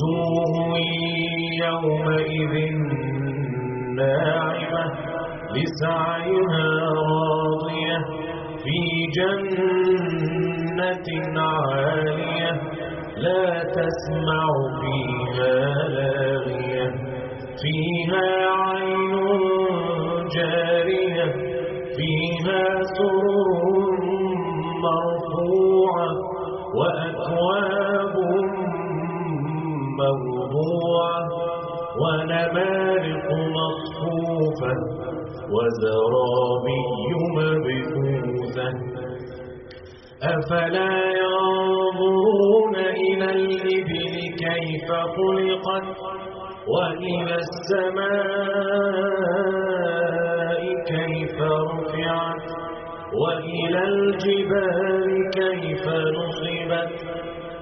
وجوه يومئذ ناعمة لسعيها راضية في جنة عالية لا تسمع فيها لاغية فيها عين جارية فيها سرر مرفوعة وأكواب موضوعة ونمارق مصفوفة وزرابي مبثوثة. أفلا ينظرون إلى الإبل كيف خلقت وإلى السماء كيف رفعت وإلى الجبال كيف نصبت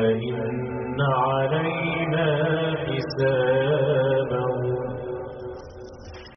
ثم إن علينا